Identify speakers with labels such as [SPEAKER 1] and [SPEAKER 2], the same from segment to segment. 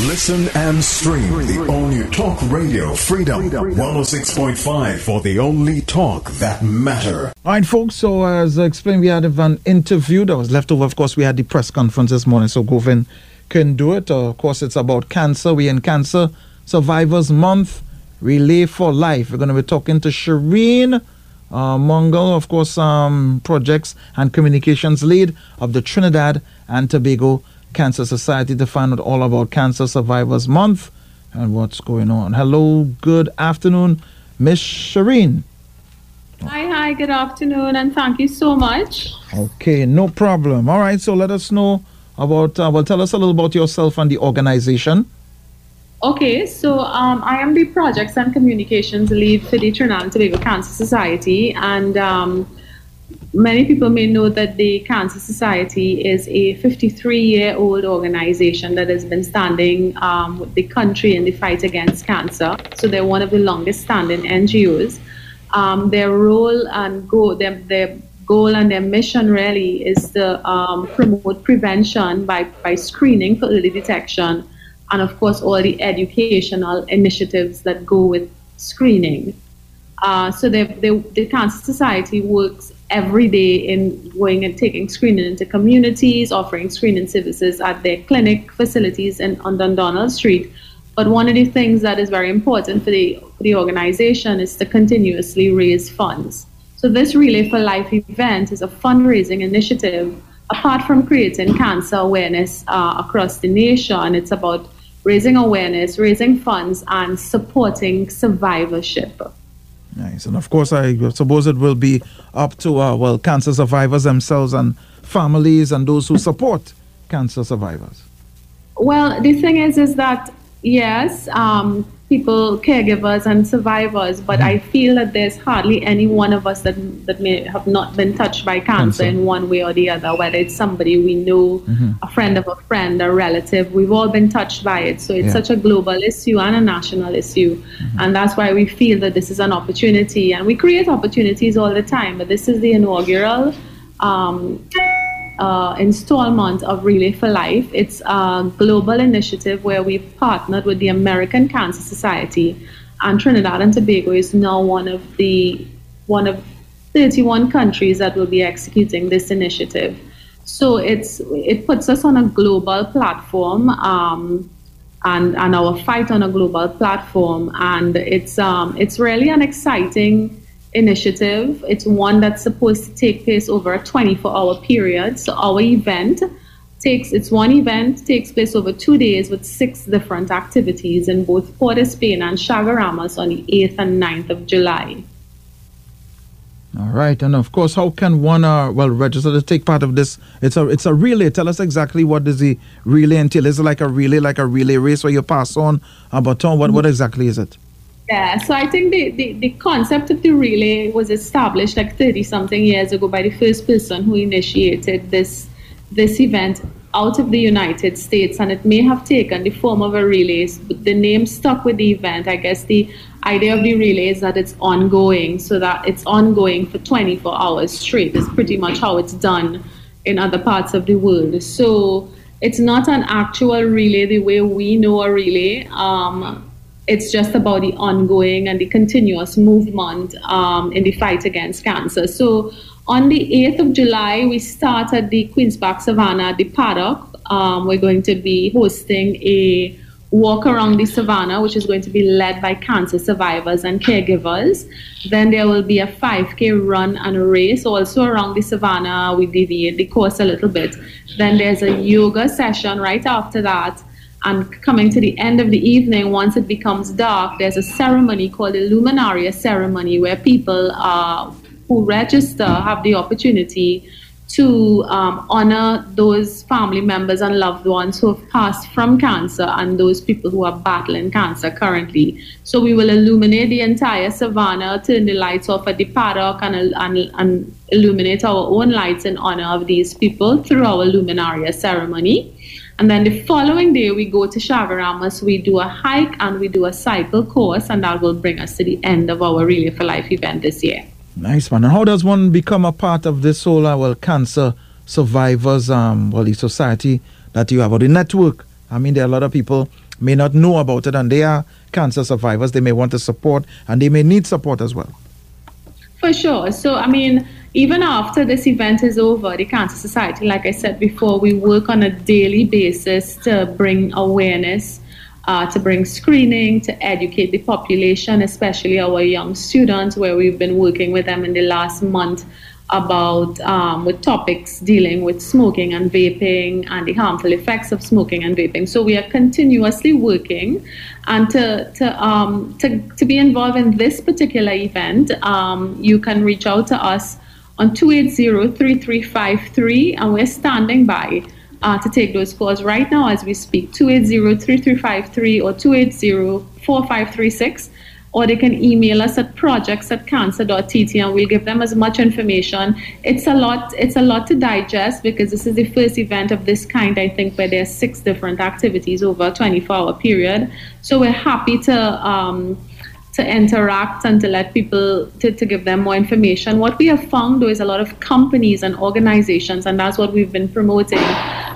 [SPEAKER 1] Listen and stream the only Talk Radio Freedom 106.5 for the only talk that matter.
[SPEAKER 2] All right, folks. So as I explained, we had an interview that was left over. Of course, we had the press conference this morning, so Govin can do it. Uh, of course, it's about cancer. We in Cancer Survivors Month Relay for Life. We're going to be talking to Shireen uh, Mongol, of course, um, projects and communications lead of the Trinidad and Tobago Cancer Society to find out all about Cancer Survivors Month and what's going on. Hello, good afternoon, Miss Shireen.
[SPEAKER 3] Hi, hi, good afternoon, and thank you so much.
[SPEAKER 2] Okay, no problem. All right, so let us know about, uh, well, tell us a little about yourself and the organization.
[SPEAKER 3] Okay, so um, I am the projects and communications lead for the Trinidad and Tobago Cancer Society, and um, many people may know that the Cancer Society is a 53 year old organization that has been standing um, with the country in the fight against cancer. So they're one of the longest standing NGOs. Um, their role and goal, their, their goal and their mission really is to um, promote prevention by, by screening for early detection and of course all the educational initiatives that go with screening. Uh, so they, the Cancer Society works every day in going and taking screening into communities, offering screening services at their clinic facilities in, on Dundonald Street. But one of the things that is very important for the, for the organization is to continuously raise funds. So this Relay for Life event is a fundraising initiative. Apart from creating cancer awareness uh, across the nation, it's about raising awareness, raising funds, and supporting survivorship.
[SPEAKER 2] Nice. And of course, I suppose it will be up to, uh, well, cancer survivors themselves and families and those who support cancer survivors.
[SPEAKER 3] Well, the thing is, is that yes, um, people, caregivers, and survivors, but I feel that there's hardly any one of us that, that may have not been touched by cancer, cancer. in one way or the other, whether it's somebody we know, mm-hmm. a friend of a friend, a relative. We've all been touched by it. So it's yeah. such a global issue and a national issue. Mm-hmm. And that's why we feel that this is an opportunity. And we create opportunities all the time, but this is the inaugural. Um, uh, installment of Relay for Life. It's a global initiative where we've partnered with the American Cancer Society, and Trinidad and Tobago is now one of the one of 31 countries that will be executing this initiative. So it's it puts us on a global platform. Um, and, and our fight on a global platform, and it's um, it's really an exciting initiative. It's one that's supposed to take place over a 24 hour period. So our event takes it's one event takes place over two days with six different activities in both Port of Spain and Chaguaramas on the 8th and 9th of July.
[SPEAKER 2] All right, and of course, how can one uh, well register to take part of this? It's a it's a relay. Tell us exactly what does the relay entail? Is it like a relay, like a relay race where you pass on a baton? What what exactly is it?
[SPEAKER 3] Yeah, so I think the, the, the concept of the relay was established like 30 something years ago by the first person who initiated this this event out of the United States, and it may have taken the form of a relay, but the name stuck with the event. I guess the idea of the relay is that it's ongoing, so that it's ongoing for 24 hours straight, is pretty much how it's done in other parts of the world. So it's not an actual relay the way we know a relay. Um, it's just about the ongoing and the continuous movement um, in the fight against cancer. So on the 8th of July, we start at the Queen's Park Savannah, the paddock. Um, we're going to be hosting a walk around the savannah, which is going to be led by cancer survivors and caregivers. Then there will be a 5K run and a race also around the savannah. We deviate the course a little bit. Then there's a yoga session right after that. And coming to the end of the evening, once it becomes dark, there's a ceremony called the Luminaria ceremony where people uh, who register have the opportunity to um, honor those family members and loved ones who have passed from cancer and those people who are battling cancer currently. So we will illuminate the entire savannah, turn the lights off at the paddock, and, and, and illuminate our own lights in honor of these people through our luminaria ceremony. And then the following day, we go to Chaguaramas, we do a hike and we do a cycle course, and that will bring us to the end of our Relay for Life event this year.
[SPEAKER 2] Nice man. And how does one become a part of this whole uh, well cancer survivors um well the society that you have or the network? I mean, there are a lot of people may not know about it and they are cancer survivors, they may want to support and they may need support as well.
[SPEAKER 3] For sure. So, I mean, even after this event is over, the Cancer Society, like I said before, we work on a daily basis to bring awareness, uh, to bring screening, to educate the population, especially our young students, where we've been working with them in the last month about um, with topics dealing with smoking and vaping and the harmful effects of smoking and vaping. So we are continuously working, and to to um, to, to be involved in this particular event, um, you can reach out to us on 280-3353, and we're standing by. Uh, to take those calls right now as we speak 280-3353 or 280-4536 or they can email us at projects at cancer.tt and we'll give them as much information. It's a lot, it's a lot to digest because this is the first event of this kind, I think, where there's six different activities over a 24 hour period. So we're happy to um, to interact and to let people to, to give them more information. What we have found though is a lot of companies and organizations, and that's what we've been promoting,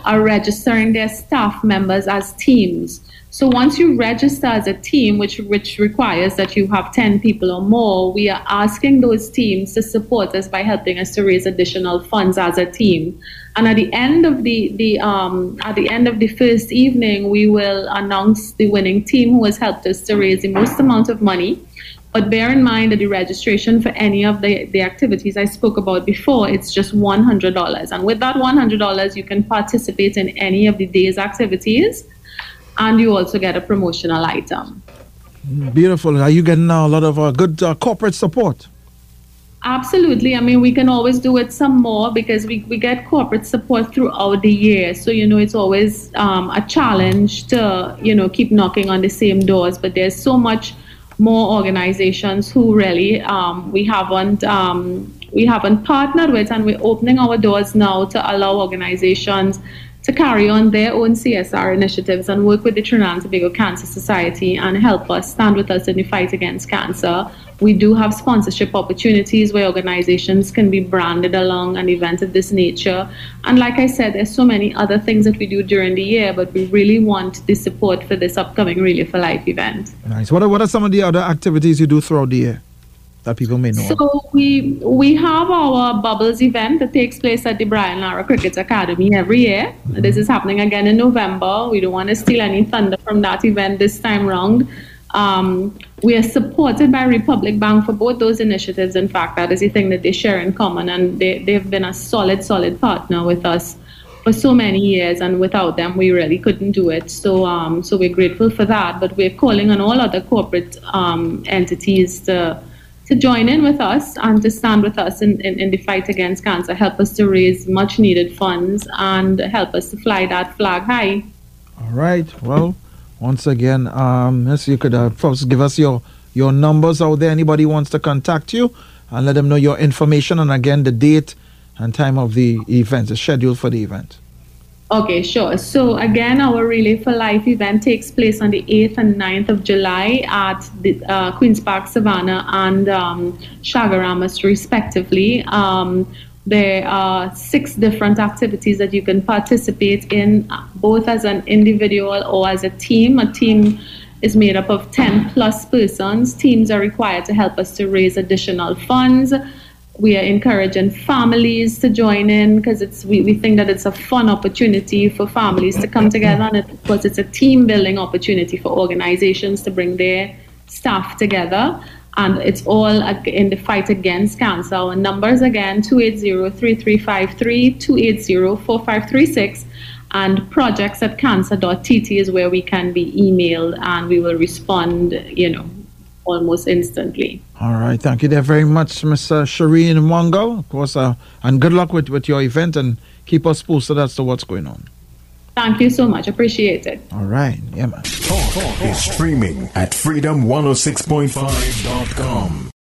[SPEAKER 3] are registering their staff members as teams. So once you register as a team, which which requires that you have 10 people or more, we are asking those teams to support us by helping us to raise additional funds as a team. And at the end of the, the um, at the end of the first evening, we will announce the winning team who has helped us to raise the most amount of money. But bear in mind that the registration for any of the, the activities I spoke about before, it's just $100. And with that $100, you can participate in any of the day's activities and you also get a promotional item.
[SPEAKER 2] Beautiful. Are you getting now a lot of uh, good uh, corporate support?
[SPEAKER 3] Absolutely. I mean, we can always do it some more because we, we get corporate support throughout the year. So, you know, it's always um, a challenge to, you know, keep knocking on the same doors. But there's so much more organizations who really um, we haven't um, we haven't partnered with, and we're opening our doors now to allow organizations to carry on their own CSR initiatives and work with the Trinidad and Tobago Cancer Society and help us stand with us in the fight against cancer. We do have sponsorship opportunities where organizations can be branded along an event of this nature. And like I said, there's so many other things that we do during the year, but we really want the support for this upcoming Relay for Life event.
[SPEAKER 2] Nice. What are, what are some of the other activities you do throughout the year? That people may know?
[SPEAKER 3] So we we have our Bubbles event that takes place at the Brian Lara Cricket Academy every year. Mm-hmm. This is happening again in November. We don't want to steal any thunder from that event this time round. Um, we are supported by Republic Bank for both those initiatives. In fact, that is the thing that they share in common, and they, they've been a solid, solid partner with us for so many years, and without them, we really couldn't do it. So, um, so we're grateful for that. But we're calling on all other corporate um, entities to to join in with us and to stand with us in, in, in, the fight against cancer, help us to raise much needed funds and help us to fly that flag high.
[SPEAKER 2] All right. Well, once again, um, yes, you could uh, first give us your, your numbers out there. Anybody wants to contact you and let them know your information and again the date and time of the event, the schedule for the event.
[SPEAKER 3] Okay, sure. So again, our Relay for Life event takes place on the 8th and 9th of July at the uh, Queen's Park Savannah and um, Chaguaramas, respectively. Um, there are six different activities that you can participate in, both as an individual or as a team. A team is made up of 10 plus persons. Teams are required to help us to raise additional funds we are encouraging families to join in because it's we, we think that it's a fun opportunity for families to come together and it, because it's a team building opportunity for organizations to bring their staff together and it's all in the fight against cancer. Our numbers again 280-3353, 280-4536 and projects at cancer.tt is where we can be emailed and we will respond, you know, almost instantly.
[SPEAKER 2] All right. Thank you there very much, Mr. Shireen Mwango. Of course, uh, and good luck with, with your event and keep us posted as to what's going on.
[SPEAKER 3] Thank you so much. Appreciate it.
[SPEAKER 2] All right. Yeah, man.
[SPEAKER 1] Talk is streaming at freedom106.5.com.